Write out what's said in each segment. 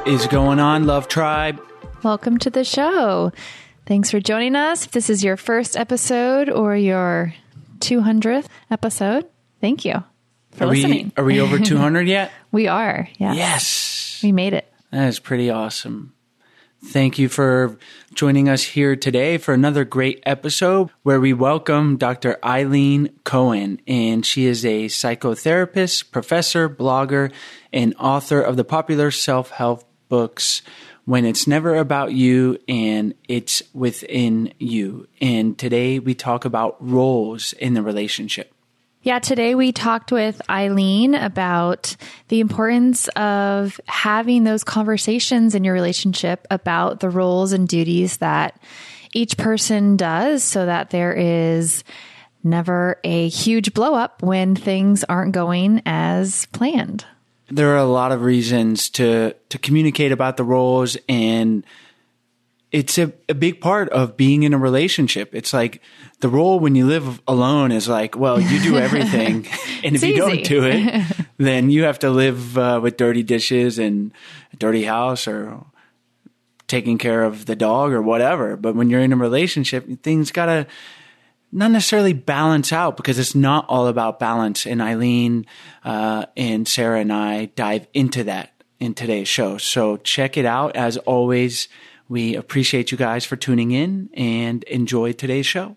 What is going on, Love Tribe? Welcome to the show. Thanks for joining us. If this is your first episode or your 200th episode, thank you for Are listening. we are we over 200 yet? We are. Yeah. Yes. We made it. That is pretty awesome. Thank you for joining us here today for another great episode where we welcome Dr. Ilene Cohen. And she is a psychotherapist, professor, blogger, and author of the popular self help books When It's Never About You and It's Within You. And today we talk about roles in the relationship. Yeah, today we talked with Ilene about the importance of having those conversations in your relationship about the roles and duties that each person does so that there is never a huge blow up when things aren't going as planned. There are a lot of reasons to to communicate about the roles and it's a, a big part of being in a relationship. It's like the role when you live alone is like well you do everything and if It's you don't do it then you have to live uh, with dirty dishes and a dirty house or taking care of the dog or whatever. But when you're in a relationship things gotta not necessarily balance out because it's not all about balance. And Ilene uh, and Sarah and I dive into that in today's show. So check it out. As always, we appreciate you guys for tuning in and enjoy today's show.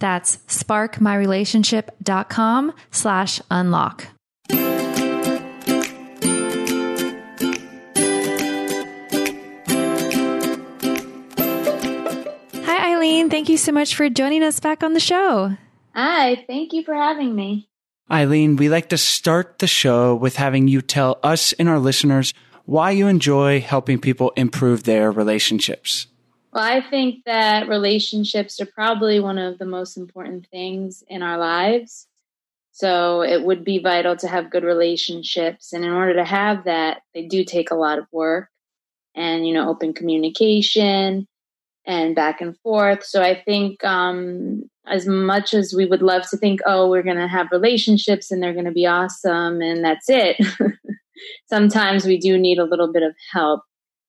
That's sparkmyrelationship.com slash unlock. Hi, Ilene. Thank you so much for joining us back on the show. Hi, thank you for having me. Ilene, we like to start the show with having you tell us and our listeners why you enjoy helping people improve their relationships. Well, I think that relationships are probably one of the most important things in our lives. So it would be vital to have good relationships. And in order to have that, they do take a lot of work and, you know, open communication and back and forth. So I think um, as much as we would love to think, oh, we're going to have relationships and they're going to be awesome and that's it, sometimes we do need a little bit of help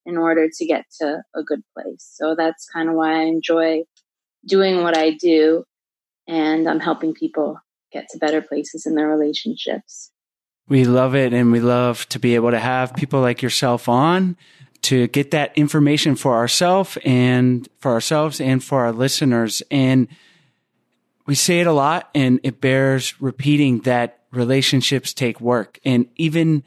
in order to get to a good place. So that's kind of why I enjoy doing what I do. And I'm helping people get to better places in their relationships. We love it and we love to be able to have people like yourself on to get that information for ourselves and for ourselves and for our listeners. And we say it a lot and it bears repeating that relationships take work. And even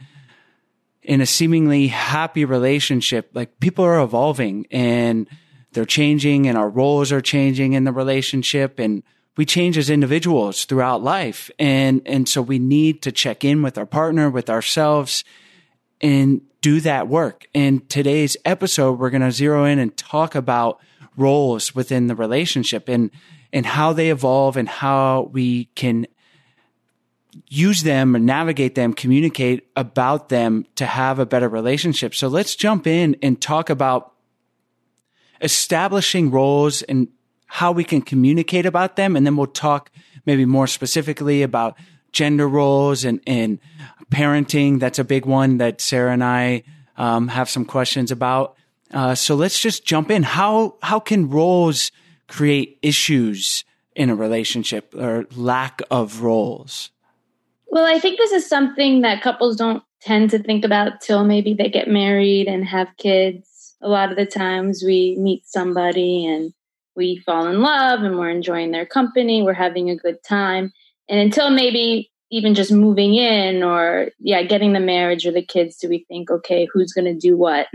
in a seemingly happy relationship, like people are evolving and they're changing and our roles are changing in the relationship and we change as individuals throughout life. And, and so we need to check in with our partner, with ourselves and do that work. In today's episode, we're going to zero in and talk about roles within the relationship and, and how they evolve and how we can use them navigate them, communicate about them to have a better relationship. So let's jump in and talk about establishing roles and how we can communicate about them. And then we'll talk maybe more specifically about gender roles and, and parenting. That's a big one that Sarah and I um, have some questions about. Uh, so let's just jump in. How how can roles create issues in a relationship or lack of roles? Well, I think this is something that couples don't tend to think about till maybe they get married and have kids. A lot of the times we meet somebody and we fall in love and we're enjoying their company, we're having a good time. And until maybe even just moving in or yeah, getting the marriage or the kids, do we think, okay, who's going to do what?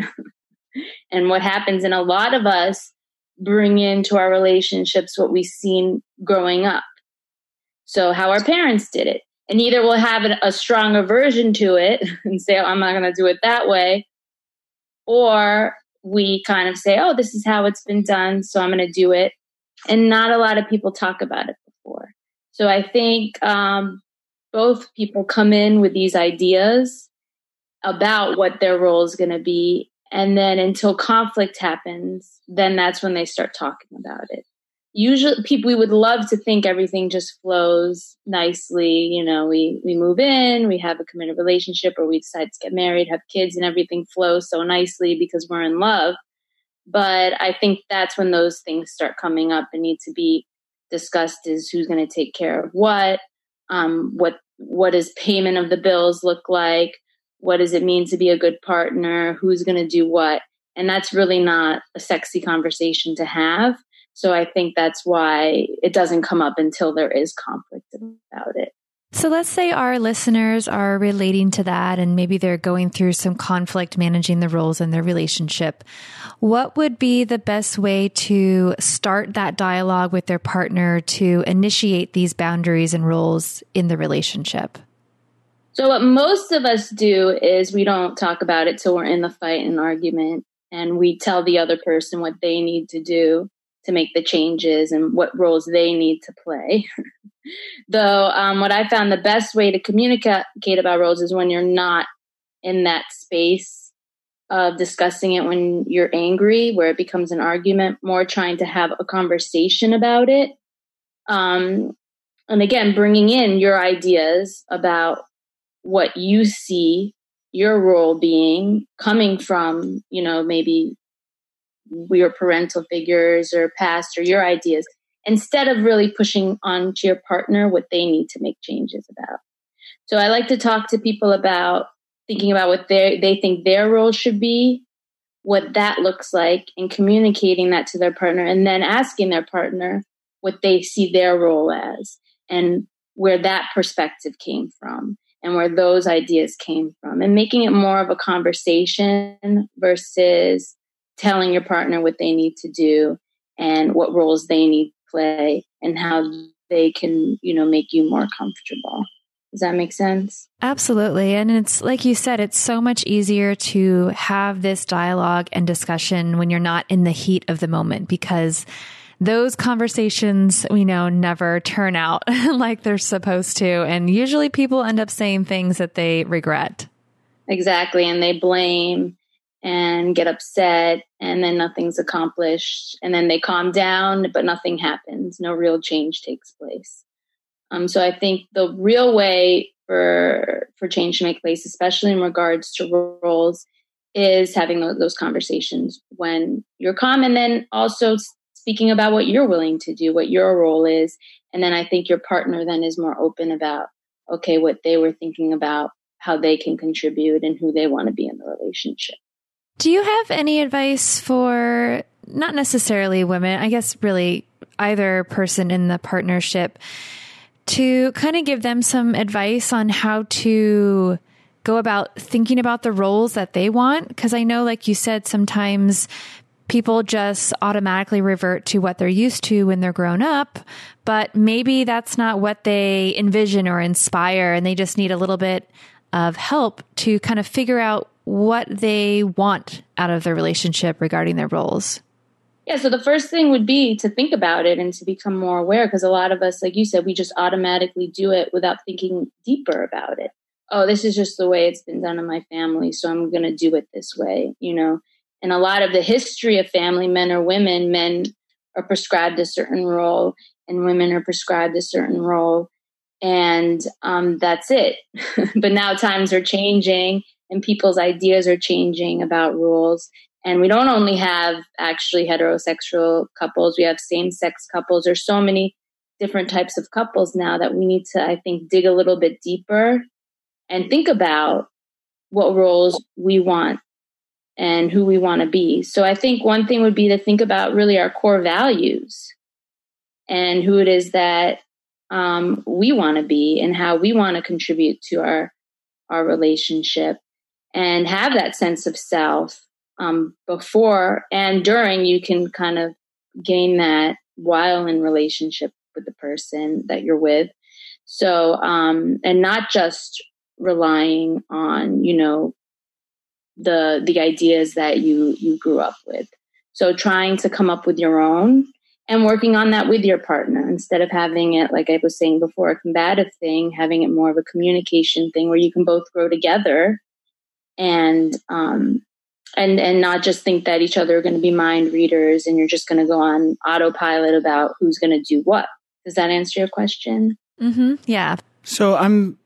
and what happens And a lot of us, bring into our relationships what we've seen growing up. So, how our parents did it. And either we'll have a strong aversion to it and say, oh, I'm not going to do it that way. Or we kind of say, oh, this is how it's been done, so I'm going to do it. And not a lot of people talk about it before. So I think um, both people come in with these ideas about what their role is going to be. And then until conflict happens, then that's when they start talking about it usually people we would love to think everything just flows nicely you know we we move in we have a committed relationship or we decide to get married have kids and everything flows so nicely because we're in love. But i think that's when those things start coming up and need to be discussed is who's going to take care of what um, what what does payment of the bills look like? What does it mean to be a good partner? Who's going to do what? And that's really not a sexy conversation to have so I think that's why it doesn't come up until there is conflict about it. So let's say our listeners are relating to that and maybe they're going through some conflict managing the roles in their relationship. What would be the best way to start that dialogue with their partner to initiate these boundaries and roles in the relationship? So what most of us do is we don't talk about it till we're in the fight and argument and we tell the other person what they need to do to make the changes and what roles they need to play. Though, um, what I found the best way to communicate about roles is when you're not in that space of discussing it when you're angry, where it becomes an argument, more trying to have a conversation about it. Um, and again, bringing in your ideas about what you see your role being coming from, you know, maybe your parental figures or past or your ideas instead of really pushing on to your partner what they need to make changes about. So I like to talk to people about thinking about what they they think their role should be, what that looks like, and communicating that to their partner, and then asking their partner what they see their role as and where that perspective came from and where those ideas came from and making it more of a conversation versus telling your partner what they need to do and what roles they need to play and how they can, you know, make you more comfortable. Does that make sense? Absolutely. And it's like you said, it's so much easier to have this dialogue and discussion when you're not in the heat of the moment because those conversations we know never turn out like they're supposed to. And usually people end up saying things that they regret. Exactly. And they blame and get upset and then nothing's accomplished and then they calm down but nothing happens. No real change takes place. Um, so i think the real way for for change to make place especially in regards to roles is having those, those conversations when you're calm and then also speaking about what you're willing to do what your role is. And then i think your partner then is more open about okay what they were thinking about how they can contribute and who they want to be in the relationship do you have any advice for not necessarily women, I guess really either person in the partnership to kind of give them some advice on how to go about thinking about the roles that they want? Because I know, like you said, sometimes people just automatically revert to what they're used to when they're grown up, but maybe that's not what they envision or inspire, and they just need a little bit of help to kind of figure out what they want out of their relationship regarding their roles? Yeah, so the first thing would be to think about it and to become more aware because a lot of us, like you said, we just automatically do it without thinking deeper about it. Oh, this is just the way it's been done in my family, so I'm going to do it this way, you know. And a lot of the history of family, men or women, men are prescribed a certain role and women are prescribed a certain role. And um, that's it. but now times are changing and people's ideas are changing about rules. And we don't only have actually heterosexual couples, we have same sex couples. There's so many different types of couples now that we need to, I think, dig a little bit deeper and think about what roles we want and who we want to be. So I think one thing would be to think about really our core values and who it is that um, we want to be and how we want to contribute to our our relationship and have that sense of self um, before and during you can kind of gain that while in relationship with the person that you're with. So, um, and not just relying on, you know, the, the ideas that you, you grew up with. So trying to come up with your own and working on that with your partner instead of having it, like I was saying before, a combative thing, having it more of a communication thing where you can both grow together and, um, and and not just think that each other are going to be mind readers and you're just going to go on autopilot about who's going to do what. Does that answer your question? Mm-hmm. Yeah. So I'm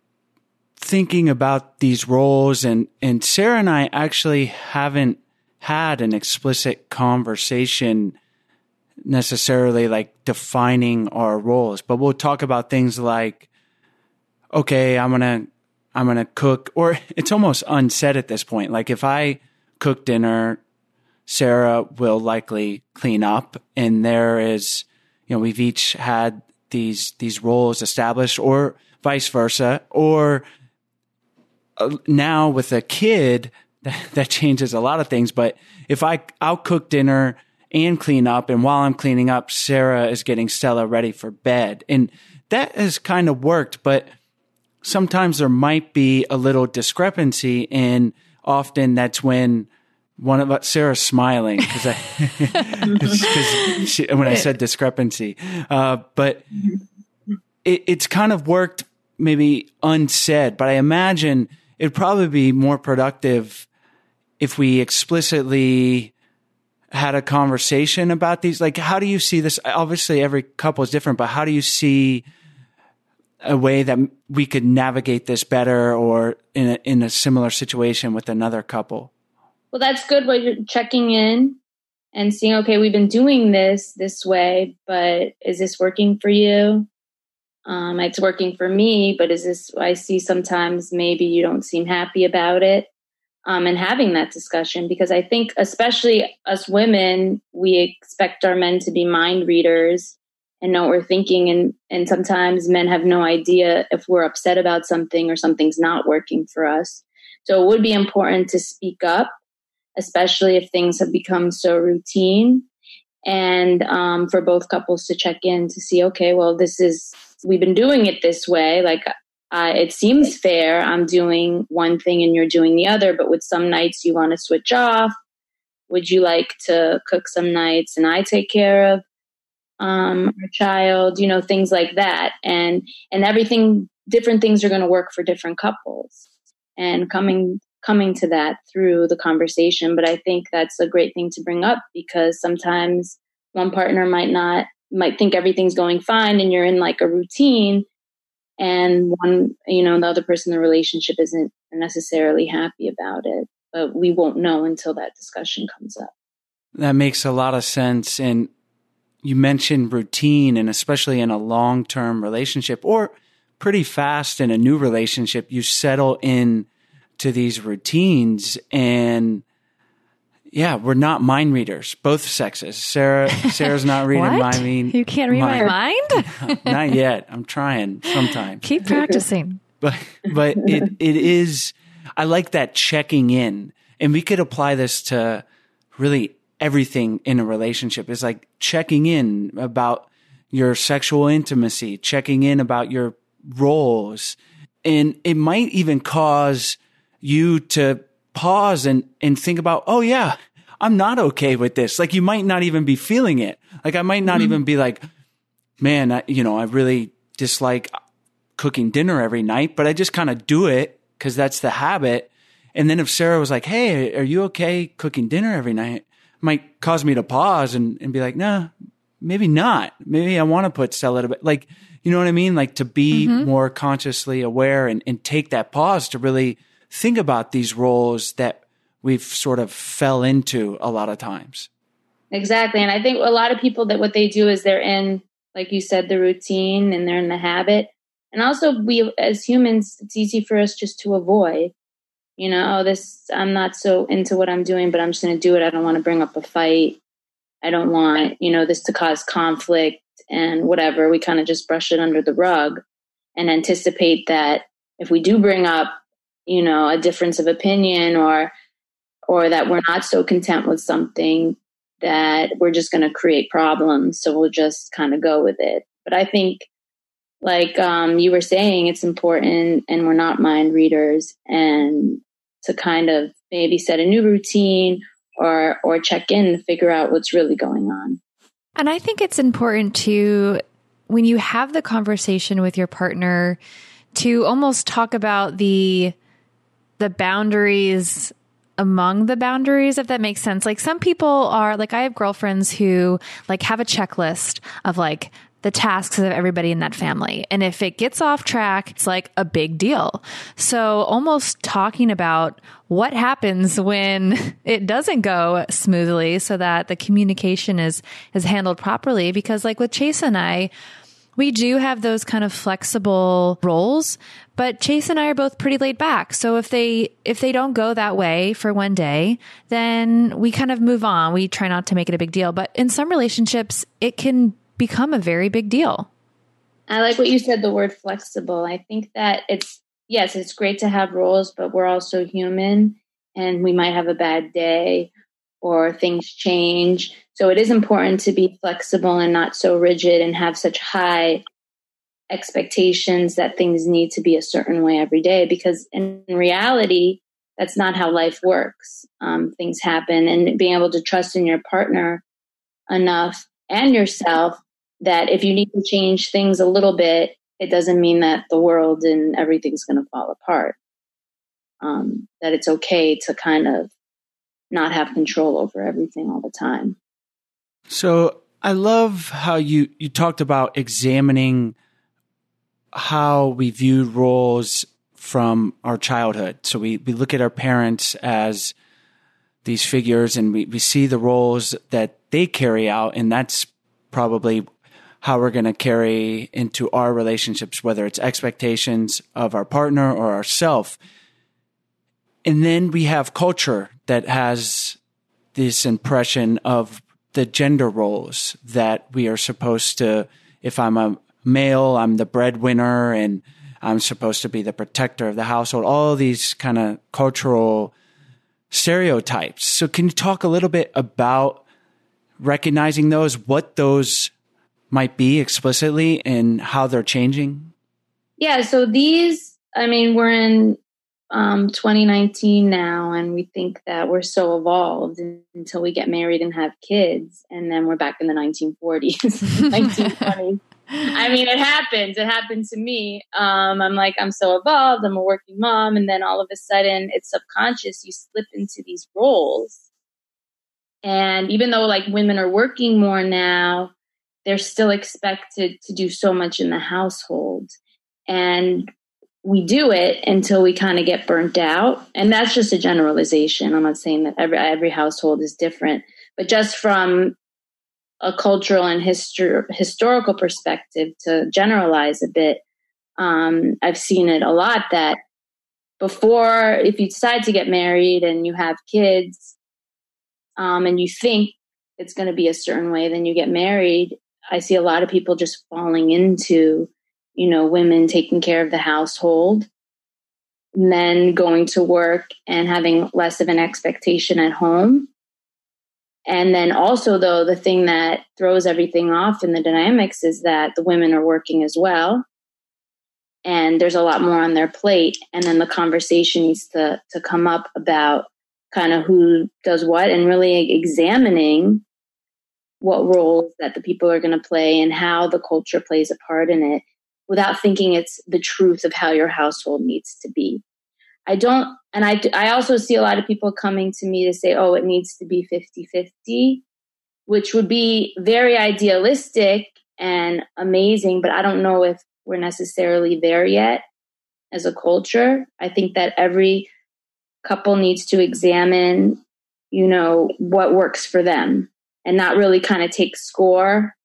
thinking about these roles and and Sarah and I actually haven't had an explicit conversation necessarily like defining our roles, but we'll talk about things like okay, I'm going to I'm going to cook or it's almost unsaid at this point. Like if I cook dinner, Sarah will likely clean up and there is you know, we've each had these these roles established or vice versa or uh, now with a kid that, that changes a lot of things but if i i'll cook dinner and clean up and while i'm cleaning up sarah is getting stella ready for bed and that has kind of worked but sometimes there might be a little discrepancy and often that's when one of us, Sarah's smiling because I, when I said discrepancy, uh, but it, it's kind of worked maybe unsaid, but I imagine it'd probably be more productive if we explicitly had a conversation about these. Like, how do you see this? Obviously, every couple is different, but how do you see a way that we could navigate this better or in a, in a similar situation with another couple? Well, that's good what you're checking in and seeing, okay, we've been doing this this way, but is this working for you? Um, it's working for me, but is this, I see sometimes maybe you don't seem happy about it. Um, and having that discussion because I think, especially us women, we expect our men to be mind readers and know what we're thinking. And, and sometimes men have no idea if we're upset about something or something's not working for us. So it would be important to speak up especially if things have become so routine. And um, for both couples to check in to see, okay, well, this is, we've been doing it this way. Like, uh, it seems fair. I'm doing one thing and you're doing the other, but with some nights you want to switch off. Would you like to cook some nights and I take care of um, our child? You know, things like that. And and everything, different things are going to work for different couples. And coming coming to that through the conversation. But I think that's a great thing to bring up because sometimes one partner might not, might think everything's going fine and you're in like a routine and one, you know, the other person in the relationship isn't necessarily happy about it. But we won't know until that discussion comes up. That makes a lot of sense. And you mentioned routine, and especially in a long term relationship or pretty fast in a new relationship, you settle in to these routines and yeah, we're not mind readers, both sexes. Sarah, Sarah's not reading my mind. You can't read my mind? not yet. I'm trying sometimes. Keep practicing. But, but it, it is, I like that checking in and we could apply this to really everything in a relationship is like checking in about your sexual intimacy, checking in about your roles. And it might even cause you to pause and, and think about, oh yeah, I'm not okay with this. Like you might not even be feeling it. Like I might not mm-hmm. even be like, man, I, you know, I really dislike cooking dinner every night, but I just kind of do it because that's the habit. And then if Sarah was like, Hey, are you okay cooking dinner every night? Might cause me to pause and, and be like, nah, maybe not. Maybe I want to put Stella bit. Like, you know what I mean? Like to be mm-hmm. more consciously aware and, and take that pause to really think about these roles that we've sort of fell into a lot of times. Exactly. And I think a lot of people that what they do is they're in, like you said, the routine and they're in the habit. And also we as humans, it's easy for us just to avoid, you know, oh, this, I'm not so into what I'm doing, but I'm just going to do it. I don't want to bring up a fight. I don't want, you know, this to cause conflict and whatever. We kind of just brush it under the rug and anticipate that if we do bring up you know a difference of opinion or or that we're not so content with something that we're just going to create problems. So we'll just kind of go with it. But I think, like um, you were saying, it's important, and we're not mind readers, and to kind of maybe set a new routine or or check in to figure out what's really going on. And I think it's important to when you have the conversation with your partner to almost talk about the the boundaries among the boundaries if that makes sense like some people are like i have girlfriends who like have a checklist of like the tasks of everybody in that family and if it gets off track it's like a big deal so almost talking about what happens when it doesn't go smoothly so that the communication is is handled properly because like with chase and i we do have those kind of flexible roles, but Chase and I are both pretty laid back. So if they, if they don't go that way for one day, then we kind of move on. We try not to make it a big deal, but in some relationships, it can become a very big deal. I like what you said, the word flexible. I think that it's, yes, it's great to have roles, but we're also human and we might have a bad day or things change. So it is important to be flexible and not so rigid and have such high expectations that things need to be a certain way every day because in reality, that's not how life works. Um, things happen, and being able to trust in your partner enough and yourself that if you need to change things a little bit, it doesn't mean that the world and everything's going to fall apart. Um, that it's okay to kind of not have control over everything all the time. So I love how you, you talked about examining how we viewed roles from our childhood. So we, we look at our parents as these figures and we, we see the roles that they carry out. And that's probably how we're going to carry into our relationships, whether it's expectations of our partner or ourself. And then we have culture that has this impression of the gender roles that we are supposed to, if I'm a male, I'm the breadwinner and I'm supposed to be the protector of the household, all these kind of cultural stereotypes. So can you talk a little bit about recognizing those, what those might be explicitly and how they're changing? Yeah, so these, I mean, we're in um, 2019 now, and we think that we're so evolved until we get married and have kids, and then we're back in the 1940s, 1920s. I mean, it happens. It happened to me. Um, I'm like, I'm so evolved. I'm a working mom, and then all of a sudden, it's subconscious. You slip into these roles, and even though like women are working more now, they're still expected to do so much in the household. And we do it until we kind of get burnt out. And that's just a generalization. I'm not saying that every every household is different, but just from a cultural and histor- historical perspective to generalize a bit, um, I've seen it a lot that before, if you decide to get married and you have kids, um, and you think it's going to be a certain way, then you get married. I see a lot of people just falling into you know, women taking care of the household, men going to work and having less of an expectation at home. And then also, though, the thing that throws everything off in the dynamics is that the women are working as well. And there's a lot more on their plate. And then the conversation needs to, to come up about kind of who does what and really examining what roles that the people are going to play and how the culture plays a part in it without thinking it's the truth of how your household needs to be. I don't, and I, I also see a lot of people coming to me to say, oh, it needs to be 50 50, which would be very idealistic and amazing, but I don't know if we're necessarily there yet as a culture. I think that every couple needs to examine, you know, what works for them and not really kind of take score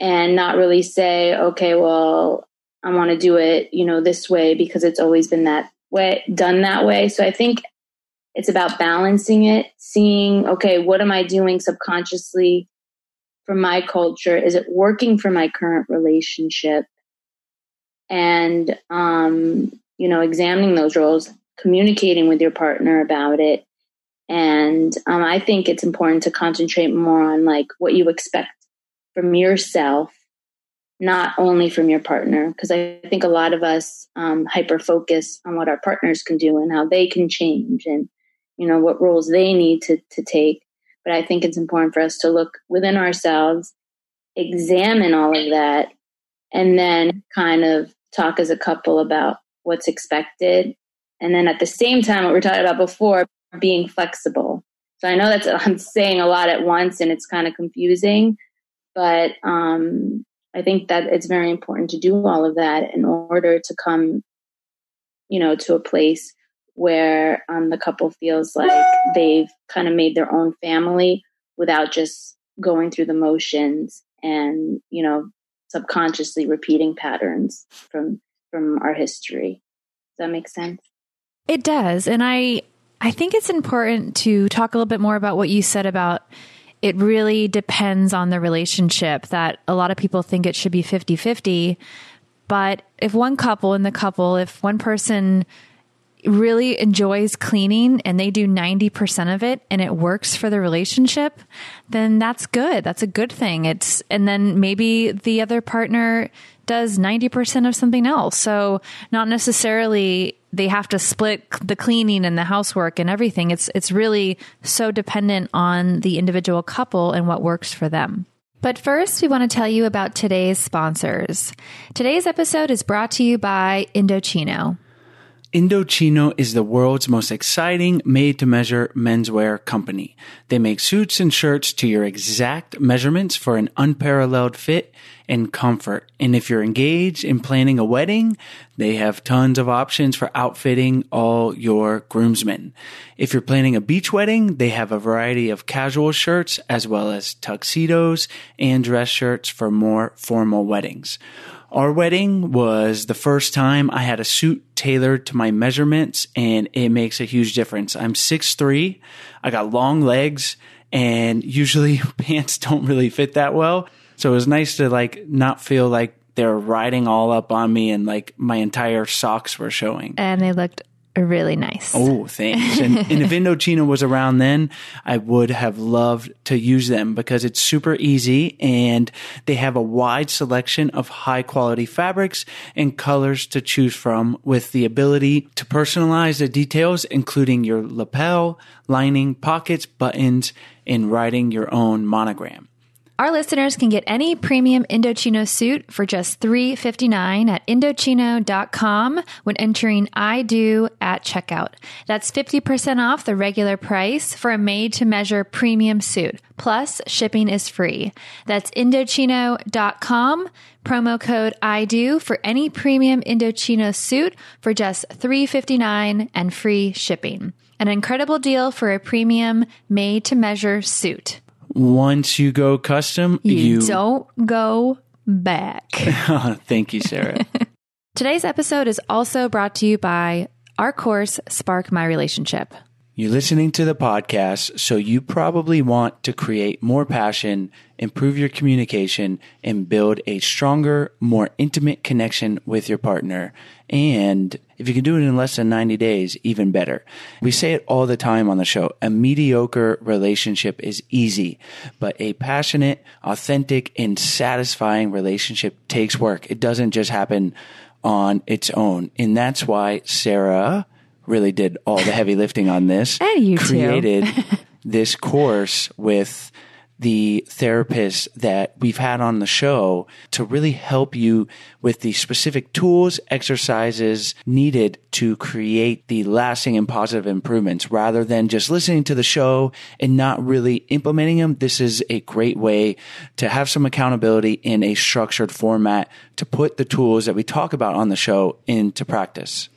and not really say, okay, well, I want to do it, you know, this way because it's always been that way, done that way. So I think it's about balancing it, seeing, okay, what am I doing subconsciously for my culture? Is it working for my current relationship? And, um, you know, examining those roles, communicating with your partner about it, And um, I think it's important to concentrate more on like what you expect from yourself, not only from your partner. Because I think a lot of us um, hyper focus on what our partners can do and how they can change and, you know, what roles they need to, to take. But I think it's important for us to look within ourselves, examine all of that, and then kind of talk as a couple about what's expected. And then at the same time, what we are talking about before, being flexible. So I know that's I'm saying a lot at once and it's kind of confusing, but um, I think that it's very important to do all of that in order to come, you know, to a place where um, the couple feels like they've kind of made their own family without just going through the motions and you know subconsciously repeating patterns from from our history. Does that make sense? It does. And I I think it's important to talk a little bit more about what you said about it really depends on the relationship that a lot of people think it should be 50-50. But if one couple in the couple, if one person really enjoys cleaning and they do 90% of it and it works for the relationship, then that's good. That's a good thing. It's, and then maybe the other partner does 90% of something else. So not necessarily they have to split the cleaning and the housework and everything. It's, it's really so dependent on the individual couple and what works for them. But first, we want to tell you about today's sponsors. Today's episode is brought to you by Indochino. Indochino is the world's most exciting made to measure menswear company. They make suits and shirts to your exact measurements for an unparalleled fit and comfort. And if you're engaged in planning a wedding, they have tons of options for outfitting all your groomsmen. If you're planning a beach wedding, they have a variety of casual shirts as well as tuxedos and dress shirts for more formal weddings. Our wedding was the first time I had a suit tailored to my measurements and it makes a huge difference. I'm 6'3. I got long legs and usually pants don't really fit that well. So it was nice to like not feel like they're riding all up on me and like my entire socks were showing. And they looked really nice. Oh, thanks. And, and if Indochino was around then, I would have loved to use them because it's super easy and they have a wide selection of high quality fabrics and colors to choose from with the ability to personalize the details, including your lapel, lining, pockets, buttons, and writing your own monogram. Our listeners can get any premium Indochino suit for just $3.59 at Indochino.com when entering I do at checkout. That's 50% off the regular price for a made to measure premium suit. Plus, shipping is free. That's Indochino.com, promo code I do for any premium Indochino suit for just $3.59 and free shipping. An incredible deal for a premium made to measure suit. Once you go custom, You, you, don't go back. Thank you, Sarah. Today's episode is also brought to you by our course, Spark My Relationship. You're listening to the podcast, so you probably want to create more passion, improve your communication, and build a stronger, more intimate connection with your partner. And if you can do it in less than 90 days, even better. We say it all the time on the show. A mediocre relationship is easy, but a passionate, authentic, and satisfying relationship takes work. It doesn't just happen on its own. And that's why Sarah really did all the heavy lifting on this. And you created this course with the therapists that we've had on the show to really help you with the specific tools, exercises needed to create the lasting and positive improvements rather than just listening to the show and not really implementing them. This is a great way to have some accountability in a structured format to put the tools that we talk about on the show into practice.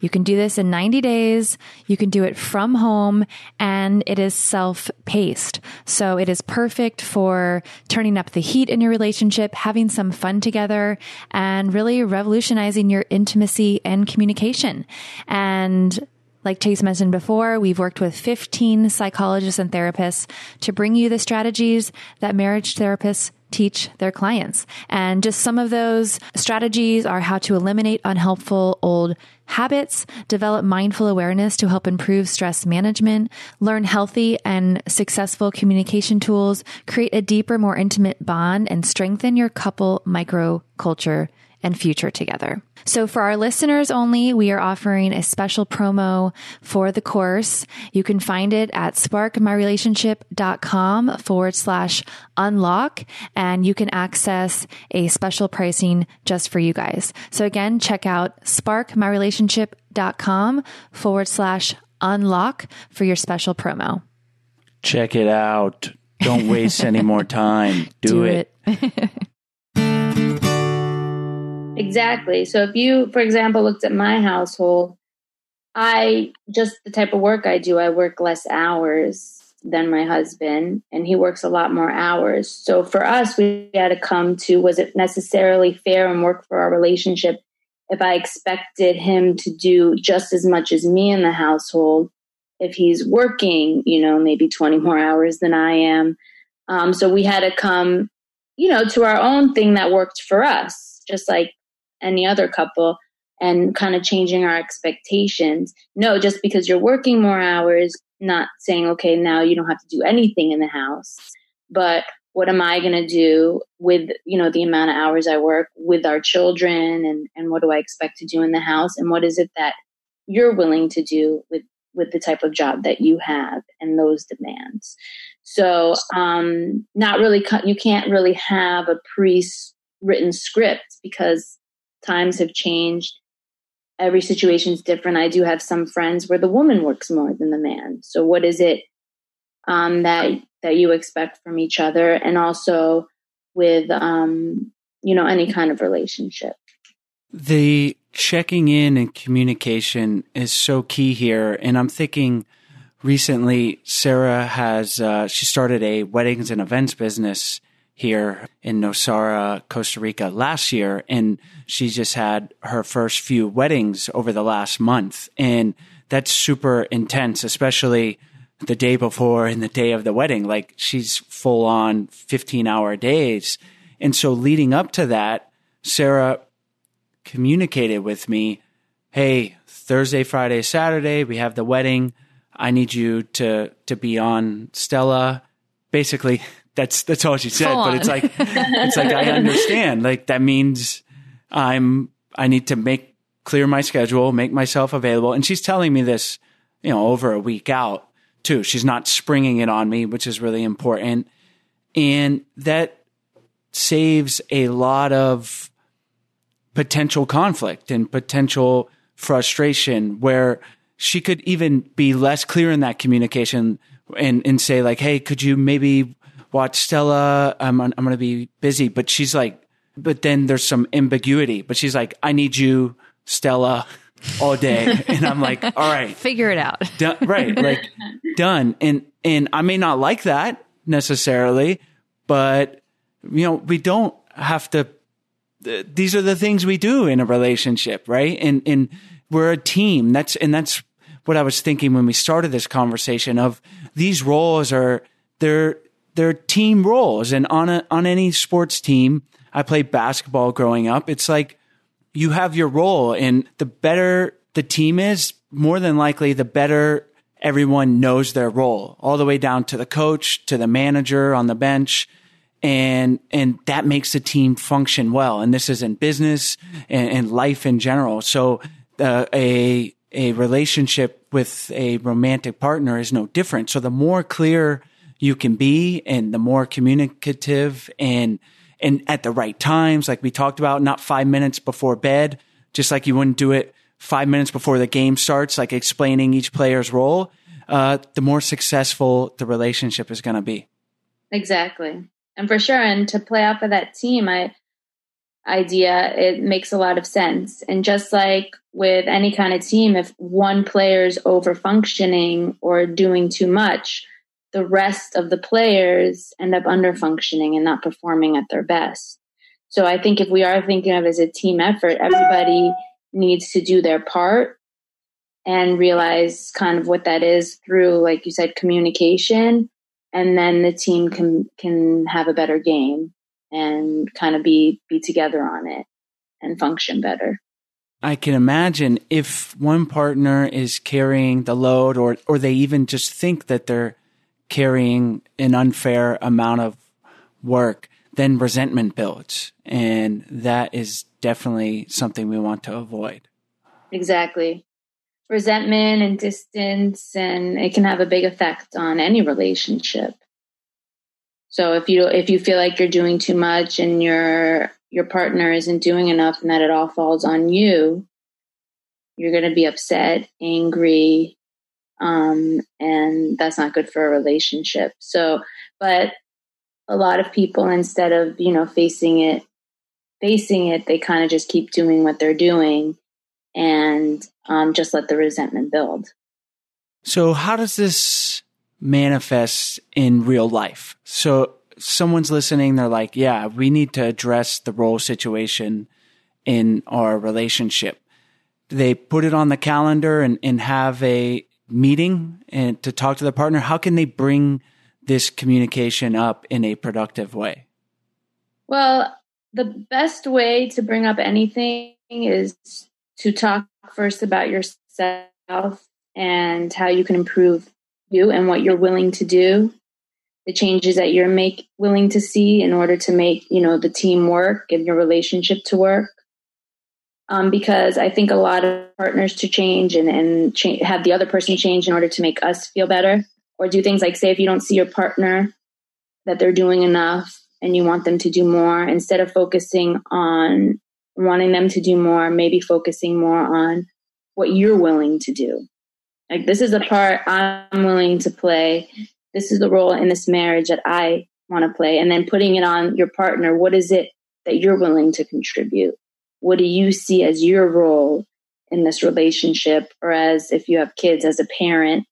You can do this in 90 days. You can do it from home and it is self paced. So it is perfect for turning up the heat in your relationship, having some fun together and really revolutionizing your intimacy and communication. And like Chase mentioned before, we've worked with 15 psychologists and therapists to bring you the strategies that marriage therapists teach their clients. And just some of those strategies are how to eliminate unhelpful old habits, develop mindful awareness to help improve stress management, learn healthy and successful communication tools, create a deeper, more intimate bond, and strengthen your couple microculture and future together. So for our listeners only, we are offering a special promo for the course. You can find it at sparkmyrelationship.com forward slash unlock and you can access a special pricing just for you guys. So again, check out sparkmyrelationship.com forward slash unlock for your special promo. Check it out. Don't waste any more time. Do, Do it. it. Exactly. So if you, for example, looked at my household, I just the type of work I do, I work less hours than my husband, and he works a lot more hours. So for us, we had to come to was it necessarily fair and work for our relationship if I expected him to do just as much as me in the household if he's working, you know, maybe 20 more hours than I am. Um, so we had to come, you know, to our own thing that worked for us, just like any other couple and kind of changing our expectations. No, just because you're working more hours, not saying, okay, now you don't have to do anything in the house, but what am I going to do with, you know, the amount of hours I work with our children and, and what do I expect to do in the house? And what is it that you're willing to do with, with the type of job that you have and those demands? So, um, not really, you can't really have a pre written script because times have changed. Every situation is different. I do have some friends where the woman works more than the man. So what is it um, that that you expect from each other, and also with um, you know any kind of relationship? The checking in and communication is so key here, and I'm thinking recently Sarah has uh, she started a weddings and events business here in Nosara, Costa Rica last year. And she just had her first few weddings over the last month. And that's super intense, especially the day before and the day of the wedding. Like she's full on 15 hour days. And so leading up to that, Sarah communicated with me, Hey, Thursday, Friday, Saturday, we have the wedding. I need you to, to be on Stella. Basically, that's that's all she said. Full but on. it's like it's like I understand. Like that means I'm I need to make clear my schedule, make myself available. And she's telling me this, you know, over a week out too. She's not springing it on me, which is really important. And that saves a lot of potential conflict and potential frustration where she could even be less clear in that communication and, and say like, Hey, could you maybe watch Stella? I'm, I'm going to be busy. But she's like, but then there's some ambiguity, but she's like, I need you, Stella, all day. and I'm like, all right, Figure it out. done, right, like done. And, and I may not like that necessarily, but you know, we don't have to, th- these are the things we do in a relationship, right? And, and we're a team. That's, and that's what I was thinking when we started this conversation of these roles are, they're, they're team roles. And on a, on any sports team, I played basketball growing up. It's like you have your role and the better the team is, more than likely, the better everyone knows their role all the way down to the coach, to the manager on the bench. And, and that makes the team function well. And this is in business and, and life in general. So, uh, a, a relationship with a romantic partner is no different. So the more clear you can be and the more communicative and, and at the right times, like we talked about, not five minutes before bed, just like you wouldn't do it five minutes before the game starts, like explaining each player's role, uh, the more successful the relationship is going to be. Exactly. And for sure, and to play off of that team I, idea, it makes a lot of sense. And just like with any kind of team, if one player's over functioning or doing too much, the rest of the players end up under functioning and not performing at their best. So I think if we are thinking of as a team effort, everybody needs to do their part and realize kind of what that is through, like you said, communication, and then the team can can have a better game. and kind of be be together on it and function better. I can imagine if one partner is carrying the load or or they even just think that they're carrying an unfair amount of work, then resentment builds. And that is definitely something we want to avoid. Exactly. Resentment and distance, and it can have a big effect on any relationship. So if you if you feel like you're doing too much and your your partner isn't doing enough and that it all falls on you, you're going to be upset, angry, um, and that's not good for a relationship. So, but a lot of people, instead of you know facing it, facing it, they kind of just keep doing what they're doing, and um, just let the resentment build. So, how does this manifest in real life? So, someone's listening, they're like, "Yeah, we need to address the role situation in our relationship." They put it on the calendar and, and have a meeting and to talk to the partner, how can they bring this communication up in a productive way? Well, the best way to bring up anything is to talk first about yourself and how you can improve you and what you're willing to do the changes that you're make willing to see in order to make you know the team work and your relationship to work um, because I think a lot of partners to change and, and cha- have the other person change in order to make us feel better, or do things like say if you don't see your partner that they're doing enough and you want them to do more, instead of focusing on wanting them to do more, maybe focusing more on what you're willing to do. Like this is the part I'm willing to play. This is the role in this marriage that I want to play, and then putting it on your partner. What is it that you're willing to contribute? What do you see as your role in this relationship or as if you have kids as a parent?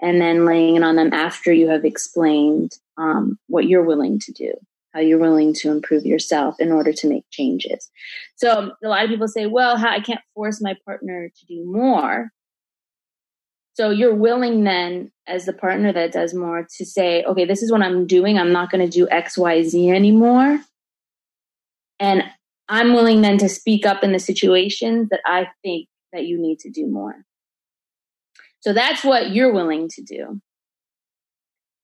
And then laying it on them after you have explained um, what you're willing to do how you're willing to improve yourself in order to make changes. So a lot of people say well i can't force my partner to do more. So you're willing then as the partner that does more to say okay this is what i'm doing. I'm not going to do xyz anymore. And I'm willing then to speak up in the situations that I think that you need to do more. So that's what you're willing to do.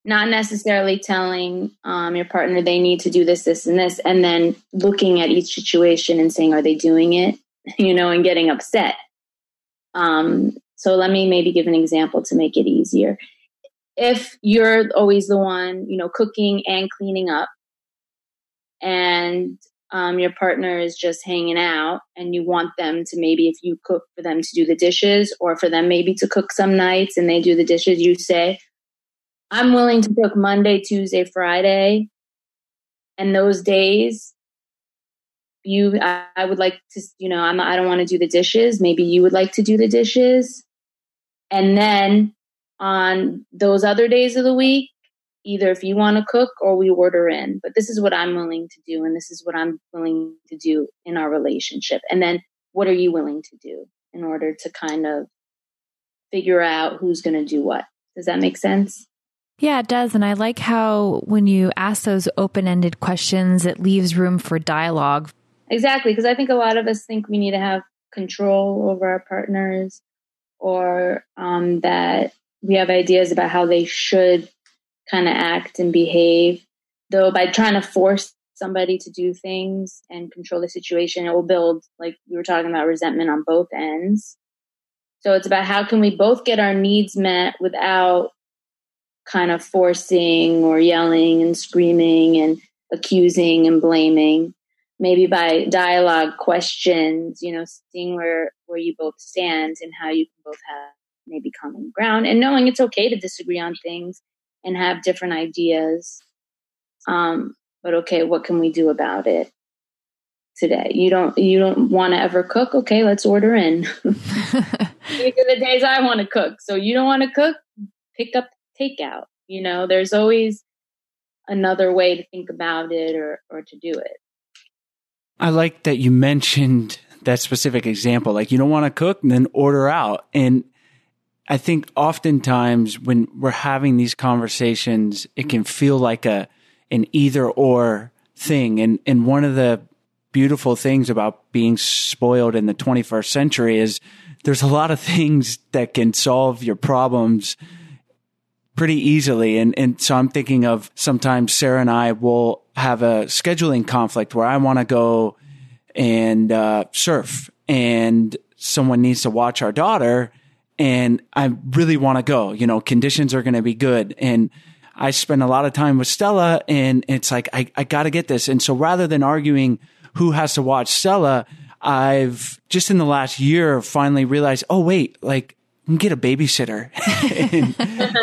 Not necessarily telling um, your partner they need to do this, this, and this, and then looking at each situation and saying, are they doing it? You know, and getting upset. Um, so let me maybe give an example to make it easier. If you're always the one, you know, cooking and cleaning up, and um, your partner is just hanging out and you want them to maybe if you cook for them to do the dishes or for them maybe to cook some nights and they do the dishes you say i'm willing to cook monday tuesday friday. And those days you I, I would like to you know I'm, i don't want to do the dishes. Maybe you would like to do the dishes. And then on those other days of the week either if you want to cook or we order in. But this is what I'm willing to do, and this is what I'm willing to do in our relationship. And then what are you willing to do in order to kind of figure out who's going to do what? Does that make sense? Yeah, it does. And I like how when you ask those open ended questions, it leaves room for dialogue. Exactly. Because I think a lot of us think we need to have control over our partners or um, that we have ideas about how they should kind of act and behave. Though by trying to force somebody to do things and control the situation, it will build, like we were talking about, resentment on both ends. So it's about how can we both get our needs met without kind of forcing or yelling and screaming and accusing and blaming. Maybe by dialogue, questions, you know, seeing where where you both stand and how you can both have maybe common ground and knowing it's okay to disagree on things and have different ideas. Um, but okay, what can we do about it today? You don't you don't want to ever cook? Okay, let's order in. These are the days I want to cook. So you don't want to cook? Pick up takeout. You know, there's always another way to think about it or or to do it. I like that you mentioned that specific example. Like you don't want to cook, and then order out. And I think oftentimes when we're having these conversations, it can feel like a an either or thing. And, and one of the beautiful things about being spoiled in the 21st century is there's a lot of things that can solve your problems pretty easily. And, and so I'm thinking of sometimes Sarah and I will have a scheduling conflict where I want to go and uh, surf and someone needs to watch our daughter and I really want to go, you know, conditions are going to be good. And I spend a lot of time with Stella and it's like, I, I got to get this. And so rather than arguing who has to watch Stella, I've just in the last year finally realized, oh, wait, like get a babysitter.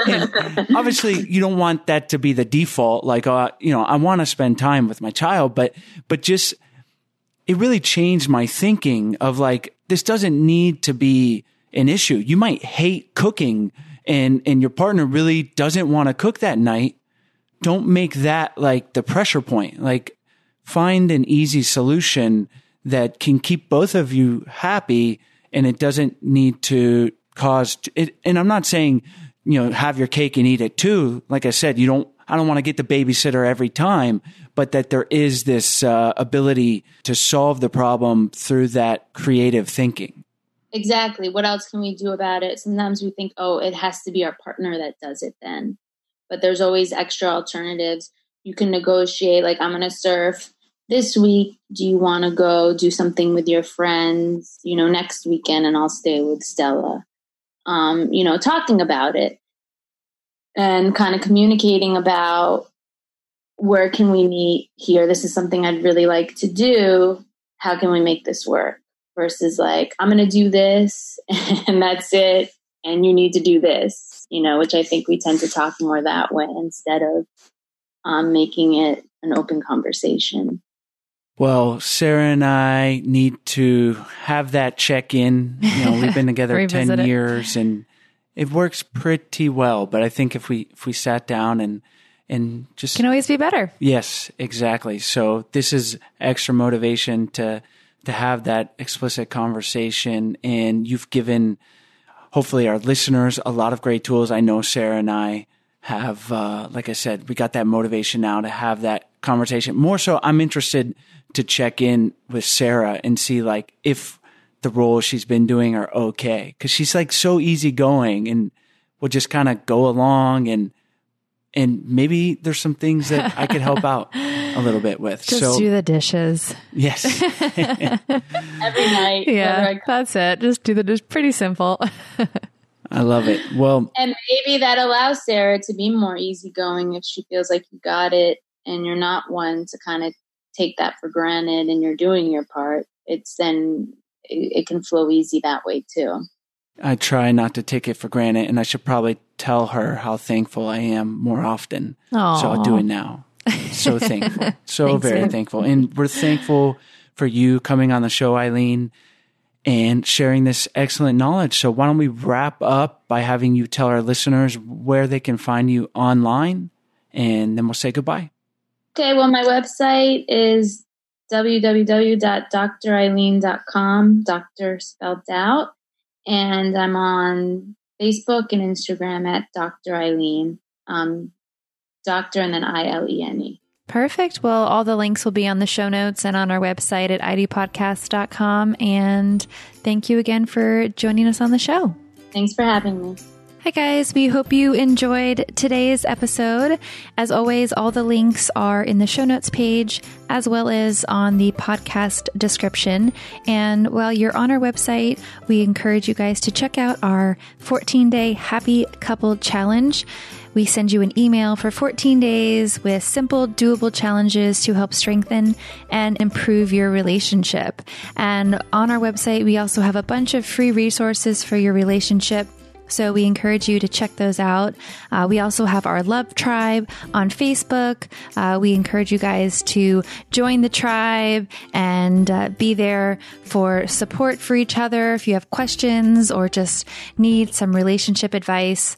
and, and obviously, you don't want that to be the default. Like, uh, you know, I want to spend time with my child, but but just it really changed my thinking of like this doesn't need to be an issue. You might hate cooking, and and your partner really doesn't want to cook that night. Don't make that like the pressure point. Like, find an easy solution that can keep both of you happy and it doesn't need to cause it. And I'm not saying, you know, have your cake and eat it too. Like I said, you don't, I don't want to get the babysitter every time, but that there is this uh, ability to solve the problem through that creative thinking. Exactly. What else can we do about it? Sometimes we think, oh, it has to be our partner that does it then. But there's always extra alternatives. You can negotiate, like, I'm going to surf this week. Do you want to go do something with your friends, you know, next weekend, and I'll stay with Stella? um, you know, talking about it and kind of communicating about where can we meet here? This is something I'd really like to do. How can we make this work? Versus like, I'm going to do this and that's it. And you need to do this, you know, which I think we tend to talk more that way instead of um, making it an open conversation. Well, Sarah and I need to have that check in. You know, we've been together 10 it. years and it works pretty well, but I think if we if we sat down and and just Can always be better. Yes, exactly. So this is extra motivation to to have that explicit conversation and you've given hopefully our listeners a lot of great tools. I know Sarah and I have uh, like I said, we got that motivation now to have that conversation. More so I'm interested to check in with Sarah and see like if the roles she's been doing are okay. Cause she's like so easygoing and will just kind of go along and, and maybe there's some things that I could help out a little bit with. Just so do the dishes. yes, Every night. Yeah, that's it. Just do the dish. Pretty simple. I love it. Well, And maybe that allows Sarah to be more easygoing if she feels like you got it and you're not one to kind of take that for granted and you're doing your part. It's then it, it can flow easy that way too. I try not to take it for granted and I should probably tell her how thankful I am more often. So I'll do it now. So thankful. So Thanks, very babe. thankful. And we're thankful for you coming on the show, Ilene, and sharing this excellent knowledge. So why don't we wrap up by having you tell our listeners where they can find you online and then we'll say goodbye. Okay, well, my website is www.doctorilene.com, doctor spelled out. And I'm on Facebook and Instagram at Dr. Ilene, um, doctor and then I L E N E. Perfect. Well, all the links will be on the show notes and on our website at idopodcast.com. And thank you again for joining us on the show. Thanks for having me. Hi, guys. We hope you enjoyed today's episode. As always, all the links are in the show notes page as well as on the podcast description. And while you're on our website, we encourage you guys to check out our 14 day happy couple challenge. We send you an email for 14 days with simple, doable challenges to help strengthen and improve your relationship. And on our website, we also have a bunch of free resources for your relationship. So we encourage you to check those out. Uh, we also have our Love Tribe on Facebook. Uh, we encourage you guys to join the tribe and uh, be there for support for each other. If you have questions or just need some relationship advice,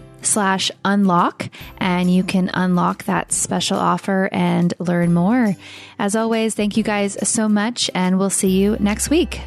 slash unlock and you can unlock that special offer and learn more. As always, thank you guys so much and we'll see you next week.